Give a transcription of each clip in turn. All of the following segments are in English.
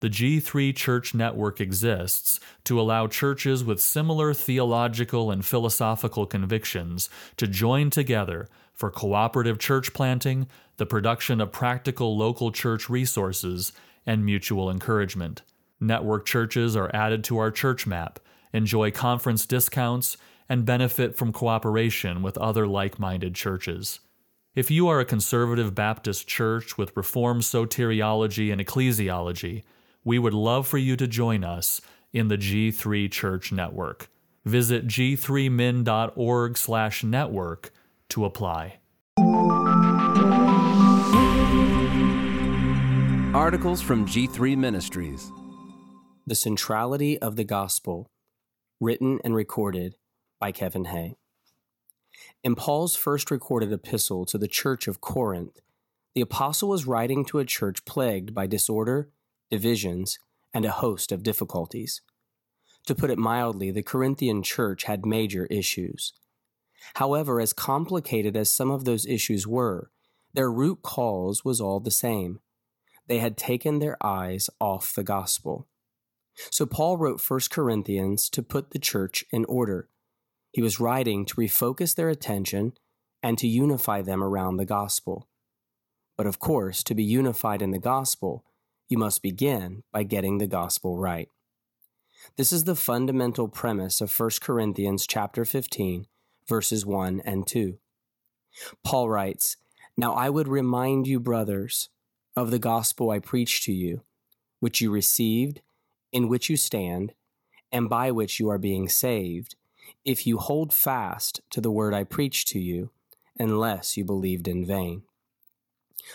The G3 Church Network exists to allow churches with similar theological and philosophical convictions to join together for cooperative church planting, the production of practical local church resources, and mutual encouragement. Network churches are added to our church map, enjoy conference discounts, and benefit from cooperation with other like minded churches. If you are a conservative Baptist church with Reformed soteriology and ecclesiology, we would love for you to join us in the G3 Church Network. Visit g3min.org/network to apply. Articles from G3 Ministries. The Centrality of the Gospel, written and recorded by Kevin Hay. In Paul's first recorded epistle to the church of Corinth, the apostle was writing to a church plagued by disorder, divisions, and a host of difficulties. To put it mildly, the Corinthian church had major issues. However, as complicated as some of those issues were, their root cause was all the same. They had taken their eyes off the gospel. So Paul wrote 1 Corinthians to put the church in order. He was writing to refocus their attention and to unify them around the gospel. But of course, to be unified in the gospel, you must begin by getting the gospel right. This is the fundamental premise of 1 Corinthians chapter 15, verses 1 and 2. Paul writes, Now I would remind you, brothers, of the gospel I preached to you, which you received, in which you stand, and by which you are being saved, if you hold fast to the word I preached to you, unless you believed in vain.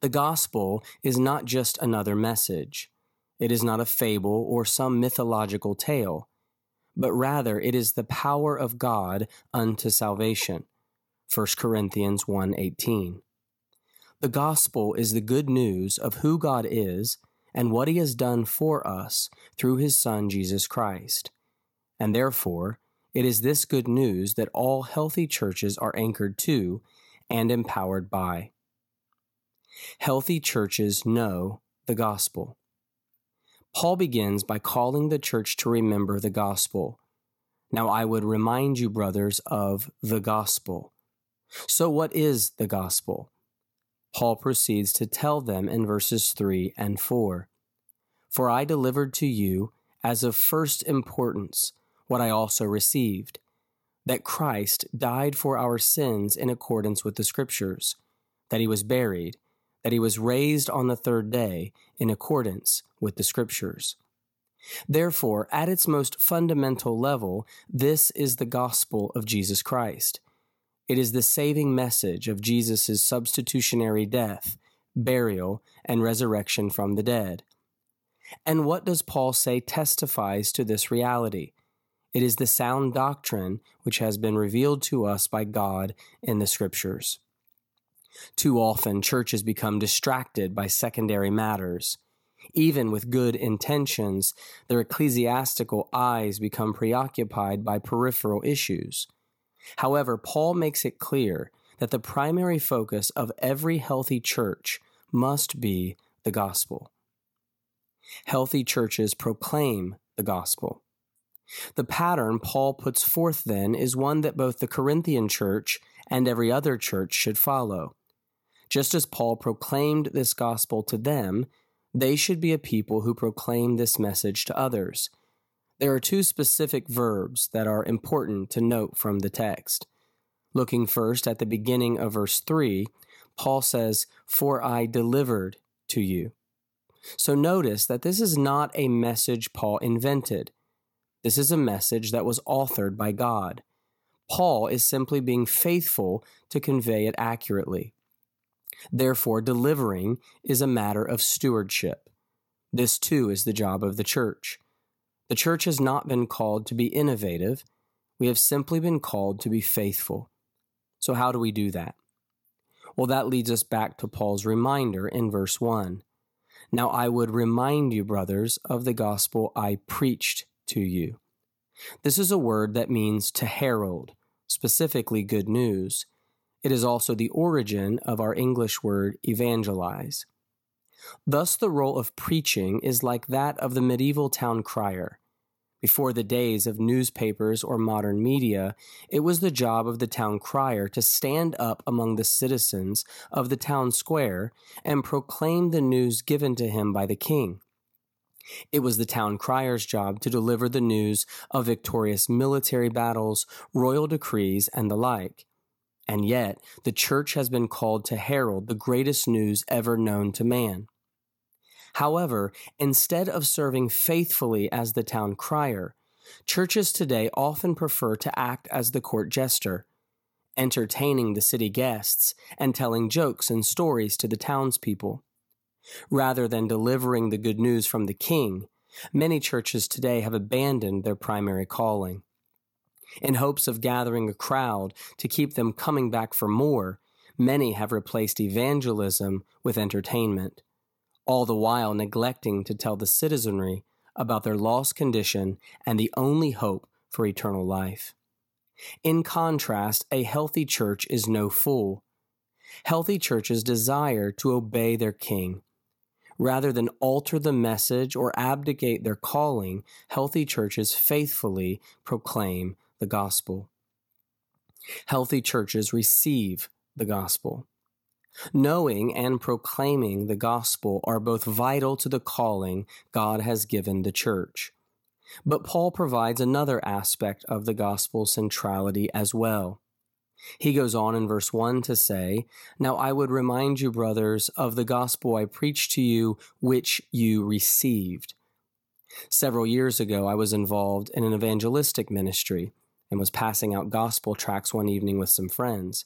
The gospel is not just another message. It is not a fable or some mythological tale, but rather it is the power of God unto salvation. 1 Corinthians 1:18. The gospel is the good news of who God is and what he has done for us through his son Jesus Christ. And therefore, it is this good news that all healthy churches are anchored to and empowered by. Healthy churches know the gospel. Paul begins by calling the church to remember the gospel. Now, I would remind you, brothers, of the gospel. So, what is the gospel? Paul proceeds to tell them in verses 3 and 4 For I delivered to you as of first importance what I also received that Christ died for our sins in accordance with the Scriptures, that he was buried that he was raised on the third day in accordance with the Scriptures. Therefore, at its most fundamental level, this is the gospel of Jesus Christ. It is the saving message of Jesus' substitutionary death, burial, and resurrection from the dead. And what does Paul say testifies to this reality? It is the sound doctrine which has been revealed to us by God in the Scriptures. Too often, churches become distracted by secondary matters. Even with good intentions, their ecclesiastical eyes become preoccupied by peripheral issues. However, Paul makes it clear that the primary focus of every healthy church must be the gospel. Healthy churches proclaim the gospel. The pattern Paul puts forth then is one that both the Corinthian church and every other church should follow. Just as Paul proclaimed this gospel to them, they should be a people who proclaim this message to others. There are two specific verbs that are important to note from the text. Looking first at the beginning of verse 3, Paul says, For I delivered to you. So notice that this is not a message Paul invented. This is a message that was authored by God. Paul is simply being faithful to convey it accurately. Therefore, delivering is a matter of stewardship. This too is the job of the church. The church has not been called to be innovative, we have simply been called to be faithful. So, how do we do that? Well, that leads us back to Paul's reminder in verse 1. Now, I would remind you, brothers, of the gospel I preached to you. This is a word that means to herald, specifically good news. It is also the origin of our English word evangelize. Thus, the role of preaching is like that of the medieval town crier. Before the days of newspapers or modern media, it was the job of the town crier to stand up among the citizens of the town square and proclaim the news given to him by the king. It was the town crier's job to deliver the news of victorious military battles, royal decrees, and the like. And yet, the church has been called to herald the greatest news ever known to man. However, instead of serving faithfully as the town crier, churches today often prefer to act as the court jester, entertaining the city guests and telling jokes and stories to the townspeople. Rather than delivering the good news from the king, many churches today have abandoned their primary calling. In hopes of gathering a crowd to keep them coming back for more, many have replaced evangelism with entertainment all the while neglecting to tell the citizenry about their lost condition and the only hope for eternal life. In contrast, a healthy church is no fool. Healthy churches desire to obey their king. Rather than alter the message or abdicate their calling, healthy churches faithfully proclaim the gospel. Healthy churches receive the gospel. Knowing and proclaiming the gospel are both vital to the calling God has given the church. But Paul provides another aspect of the gospel centrality as well. He goes on in verse 1 to say, Now I would remind you, brothers, of the gospel I preached to you, which you received. Several years ago, I was involved in an evangelistic ministry and was passing out gospel tracts one evening with some friends.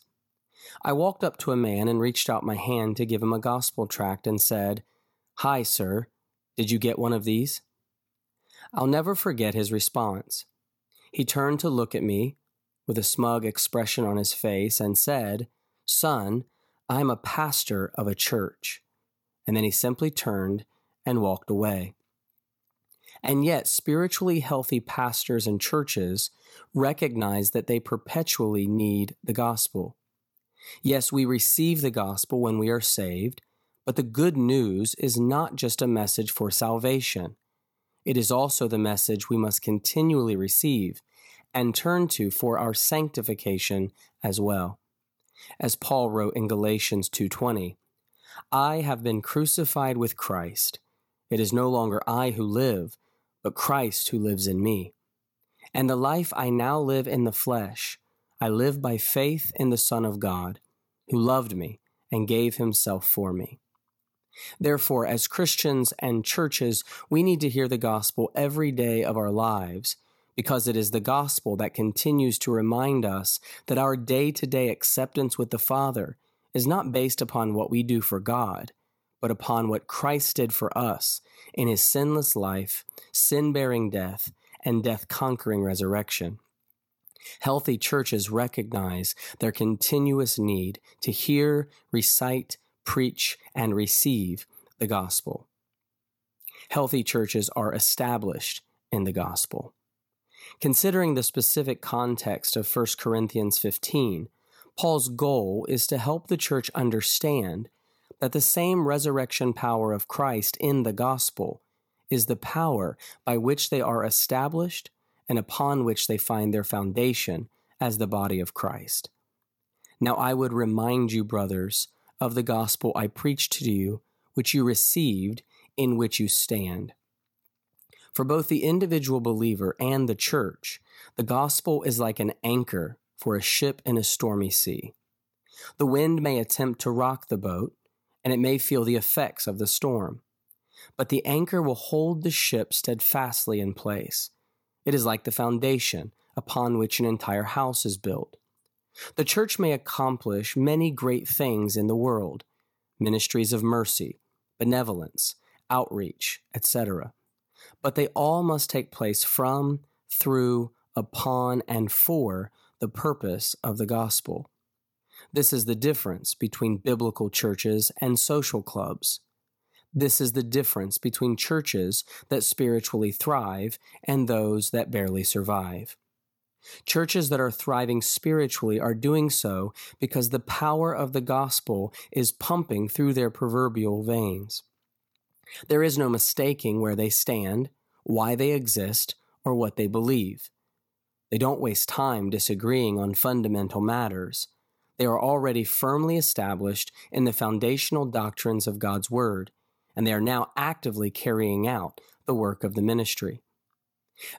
I walked up to a man and reached out my hand to give him a gospel tract and said, Hi, sir. Did you get one of these? I'll never forget his response. He turned to look at me with a smug expression on his face and said, Son, I'm a pastor of a church. And then he simply turned and walked away. And yet, spiritually healthy pastors and churches recognize that they perpetually need the gospel. Yes, we receive the gospel when we are saved, but the good news is not just a message for salvation. It is also the message we must continually receive and turn to for our sanctification as well. As Paul wrote in Galatians 2:20, I have been crucified with Christ. It is no longer I who live, but Christ who lives in me. And the life I now live in the flesh, I live by faith in the Son of God, who loved me and gave himself for me. Therefore, as Christians and churches, we need to hear the gospel every day of our lives because it is the gospel that continues to remind us that our day to day acceptance with the Father is not based upon what we do for God, but upon what Christ did for us in his sinless life, sin bearing death, and death conquering resurrection. Healthy churches recognize their continuous need to hear, recite, preach, and receive the gospel. Healthy churches are established in the gospel. Considering the specific context of 1 Corinthians 15, Paul's goal is to help the church understand that the same resurrection power of Christ in the gospel is the power by which they are established and upon which they find their foundation as the body of Christ. Now I would remind you, brothers, of the gospel I preached to you, which you received, in which you stand. For both the individual believer and the church, the gospel is like an anchor for a ship in a stormy sea. The wind may attempt to rock the boat, and it may feel the effects of the storm. But the anchor will hold the ship steadfastly in place it is like the foundation upon which an entire house is built. The church may accomplish many great things in the world ministries of mercy, benevolence, outreach, etc. But they all must take place from, through, upon, and for the purpose of the gospel. This is the difference between biblical churches and social clubs. This is the difference between churches that spiritually thrive and those that barely survive. Churches that are thriving spiritually are doing so because the power of the gospel is pumping through their proverbial veins. There is no mistaking where they stand, why they exist, or what they believe. They don't waste time disagreeing on fundamental matters. They are already firmly established in the foundational doctrines of God's Word, and they are now actively carrying out the work of the ministry.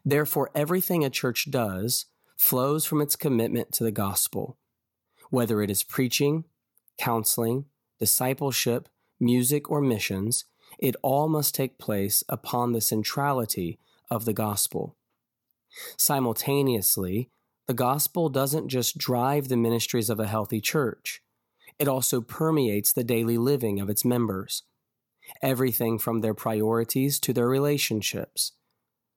Therefore, everything a church does flows from its commitment to the gospel, whether it is preaching, counseling, discipleship, music, or missions, it all must take place upon the centrality of the gospel. Simultaneously, the gospel doesn't just drive the ministries of a healthy church, it also permeates the daily living of its members, everything from their priorities to their relationships.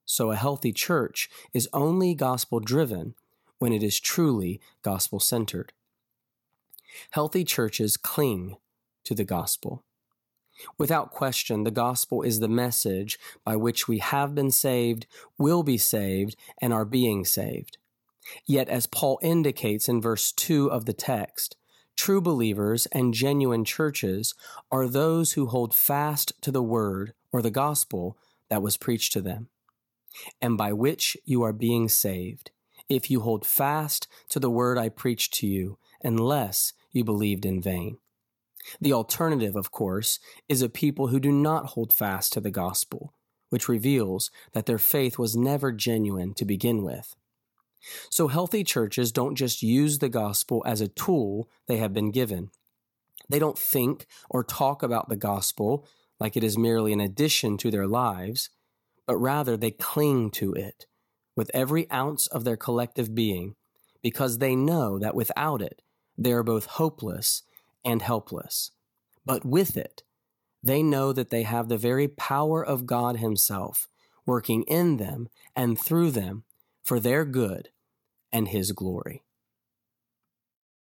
So, a healthy church is only gospel driven when it is truly gospel centered. Healthy churches cling to the gospel. Without question, the gospel is the message by which we have been saved, will be saved, and are being saved. Yet, as Paul indicates in verse 2 of the text, true believers and genuine churches are those who hold fast to the word or the gospel that was preached to them, and by which you are being saved, if you hold fast to the word I preached to you, unless you believed in vain. The alternative, of course, is a people who do not hold fast to the gospel, which reveals that their faith was never genuine to begin with. So, healthy churches don't just use the gospel as a tool they have been given. They don't think or talk about the gospel like it is merely an addition to their lives, but rather they cling to it with every ounce of their collective being because they know that without it, they are both hopeless and helpless. But with it, they know that they have the very power of God Himself working in them and through them for their good and His glory.